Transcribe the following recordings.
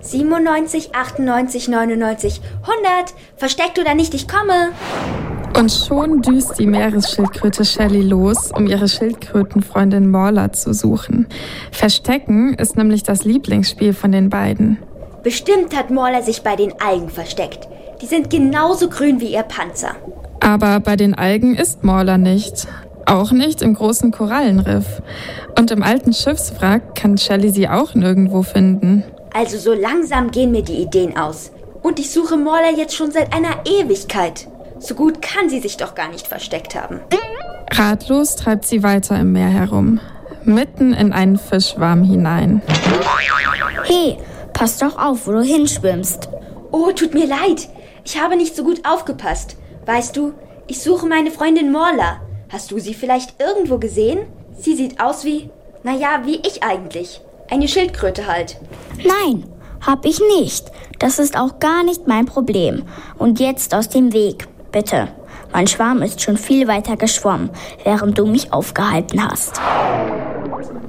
97, 98, 99, 100. Versteckt oder nicht, ich komme. Und schon düst die Meeresschildkröte Shelly los, um ihre Schildkrötenfreundin Morla zu suchen. Verstecken ist nämlich das Lieblingsspiel von den beiden. Bestimmt hat Morla sich bei den Algen versteckt. Die sind genauso grün wie ihr Panzer. Aber bei den Algen ist Morla nicht. Auch nicht im großen Korallenriff. Und im alten Schiffswrack kann Shelly sie auch nirgendwo finden. Also so langsam gehen mir die Ideen aus. Und ich suche Morla jetzt schon seit einer Ewigkeit. So gut kann sie sich doch gar nicht versteckt haben. Ratlos treibt sie weiter im Meer herum, mitten in einen Fischwarm hinein. Hey, pass doch auf, wo du hinschwimmst. Oh, tut mir leid. Ich habe nicht so gut aufgepasst. Weißt du, ich suche meine Freundin Morla. Hast du sie vielleicht irgendwo gesehen? Sie sieht aus wie, naja, wie ich eigentlich. Eine Schildkröte halt. Nein, hab ich nicht. Das ist auch gar nicht mein Problem. Und jetzt aus dem Weg, bitte. Mein Schwarm ist schon viel weiter geschwommen, während du mich aufgehalten hast.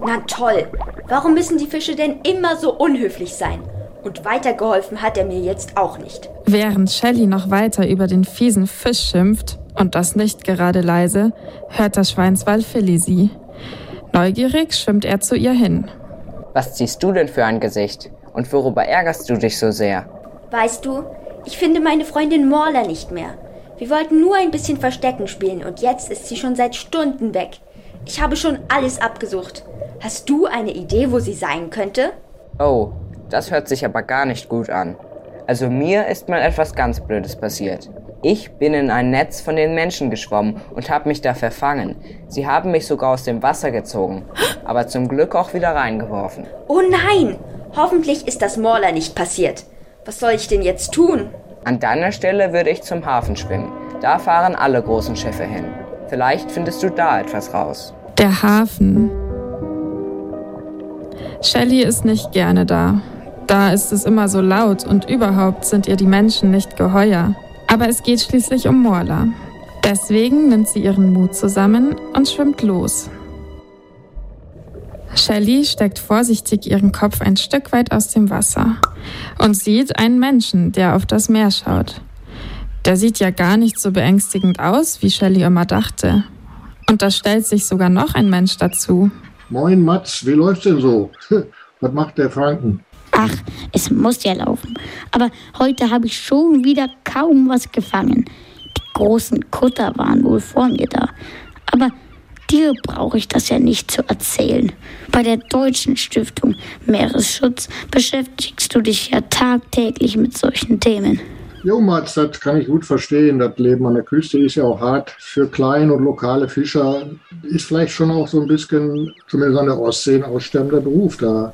Na toll. Warum müssen die Fische denn immer so unhöflich sein? Und weitergeholfen hat er mir jetzt auch nicht. Während Shelly noch weiter über den fiesen Fisch schimpft, und das nicht gerade leise, hört der Schweinswall Philly sie. Neugierig schwimmt er zu ihr hin. Was ziehst du denn für ein Gesicht? Und worüber ärgerst du dich so sehr? Weißt du, ich finde meine Freundin Morla nicht mehr. Wir wollten nur ein bisschen Verstecken spielen und jetzt ist sie schon seit Stunden weg. Ich habe schon alles abgesucht. Hast du eine Idee, wo sie sein könnte? Oh, das hört sich aber gar nicht gut an. Also mir ist mal etwas ganz Blödes passiert. Ich bin in ein Netz von den Menschen geschwommen und habe mich da verfangen. Sie haben mich sogar aus dem Wasser gezogen, aber zum Glück auch wieder reingeworfen. Oh nein! Hoffentlich ist das Morla nicht passiert. Was soll ich denn jetzt tun? An deiner Stelle würde ich zum Hafen schwimmen. Da fahren alle großen Schiffe hin. Vielleicht findest du da etwas raus. Der Hafen. Shelly ist nicht gerne da. Da ist es immer so laut und überhaupt sind ihr die Menschen nicht geheuer. Aber es geht schließlich um Morla. Deswegen nimmt sie ihren Mut zusammen und schwimmt los. Shelly steckt vorsichtig ihren Kopf ein Stück weit aus dem Wasser und sieht einen Menschen, der auf das Meer schaut. Der sieht ja gar nicht so beängstigend aus, wie Shelly immer dachte. Und da stellt sich sogar noch ein Mensch dazu. Moin Mats, wie läuft's denn so? Was macht der Franken? Ach, es muss ja laufen. Aber heute habe ich schon wieder kaum was gefangen. Die großen Kutter waren wohl vor mir da. Aber dir brauche ich das ja nicht zu erzählen. Bei der Deutschen Stiftung Meeresschutz beschäftigst du dich ja tagtäglich mit solchen Themen. Jo, Mats, das kann ich gut verstehen. Das Leben an der Küste ist ja auch hart. Für kleine und lokale Fischer ist vielleicht schon auch so ein bisschen, zumindest an der Ostsee, ein aussterbender Beruf da.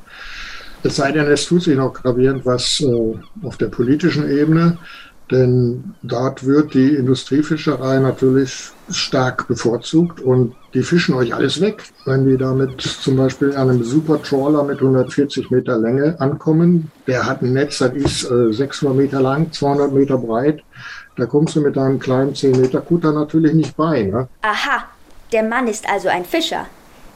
Es sei denn, es tut sich noch gravierend was äh, auf der politischen Ebene, denn dort wird die Industriefischerei natürlich stark bevorzugt und die fischen euch alles weg. Wenn die damit zum Beispiel einem Super-Trawler mit 140 Meter Länge ankommen, der hat ein Netz, das ist äh, 600 Meter lang, 200 Meter breit, da kommst du mit deinem kleinen 10 Meter Kutter natürlich nicht bei. Ne? Aha, der Mann ist also ein Fischer.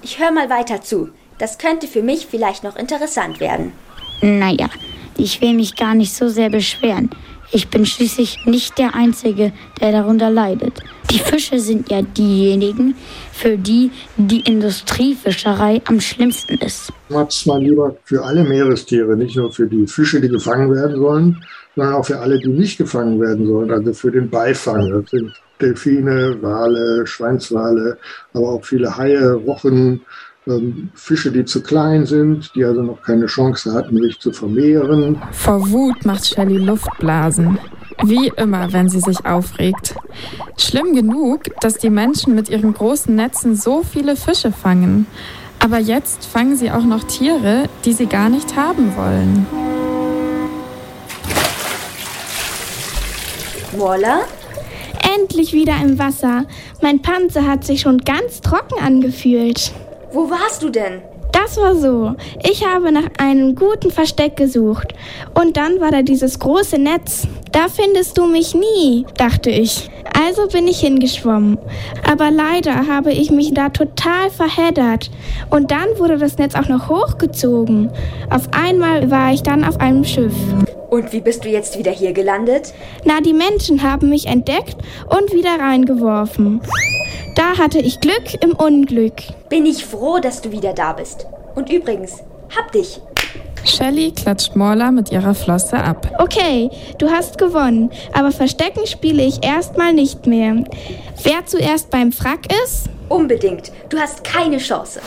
Ich höre mal weiter zu. Das könnte für mich vielleicht noch interessant werden. Naja, ich will mich gar nicht so sehr beschweren. Ich bin schließlich nicht der Einzige, der darunter leidet. Die Fische sind ja diejenigen, für die die Industriefischerei am schlimmsten ist. Mats mal lieber für alle Meerestiere, nicht nur für die Fische, die gefangen werden sollen, sondern auch für alle, die nicht gefangen werden sollen, also für den Beifang. Das sind Delfine, Wale, Schweinswale, aber auch viele Haie, Rochen, Fische, die zu klein sind, die also noch keine Chance hatten, sich zu vermehren. Vor Wut macht Shelly Luftblasen. Wie immer, wenn sie sich aufregt. Schlimm genug, dass die Menschen mit ihren großen Netzen so viele Fische fangen. Aber jetzt fangen sie auch noch Tiere, die sie gar nicht haben wollen. Morla? Endlich wieder im Wasser. Mein Panzer hat sich schon ganz trocken angefühlt. Wo warst du denn? Da, Das war so. Ich habe nach einem guten Versteck gesucht. Und dann war da dieses große Netz. Da findest du mich nie, dachte ich. Also bin ich hingeschwommen. Aber leider habe ich mich da total verheddert. Und dann wurde das Netz auch noch hochgezogen. Auf einmal war ich dann auf einem Schiff. Und wie bist du jetzt wieder hier gelandet? Na, die Menschen haben mich entdeckt und wieder reingeworfen. Da hatte ich Glück im Unglück. Bin ich froh, dass du wieder da bist. Und übrigens, hab dich. Shelly klatscht Morla mit ihrer Flosse ab. Okay, du hast gewonnen, aber Verstecken spiele ich erstmal nicht mehr. Wer zuerst beim Frack ist? Unbedingt. Du hast keine Chance.